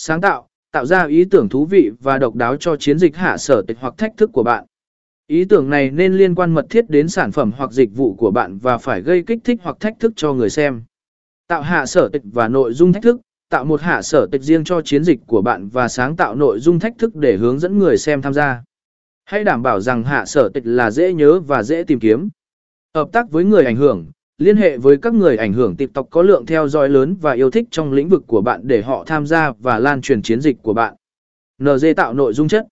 sáng tạo, tạo ra ý tưởng thú vị và độc đáo cho chiến dịch hạ sở tịch hoặc thách thức của bạn. Ý tưởng này nên liên quan mật thiết đến sản phẩm hoặc dịch vụ của bạn và phải gây kích thích hoặc thách thức cho người xem. Tạo hạ sở tịch và nội dung thách thức, tạo một hạ sở tịch riêng cho chiến dịch của bạn và sáng tạo nội dung thách thức để hướng dẫn người xem tham gia. Hãy đảm bảo rằng hạ sở tịch là dễ nhớ và dễ tìm kiếm. Hợp tác với người ảnh hưởng, liên hệ với các người ảnh hưởng TikTok có lượng theo dõi lớn và yêu thích trong lĩnh vực của bạn để họ tham gia và lan truyền chiến dịch của bạn. NG tạo nội dung chất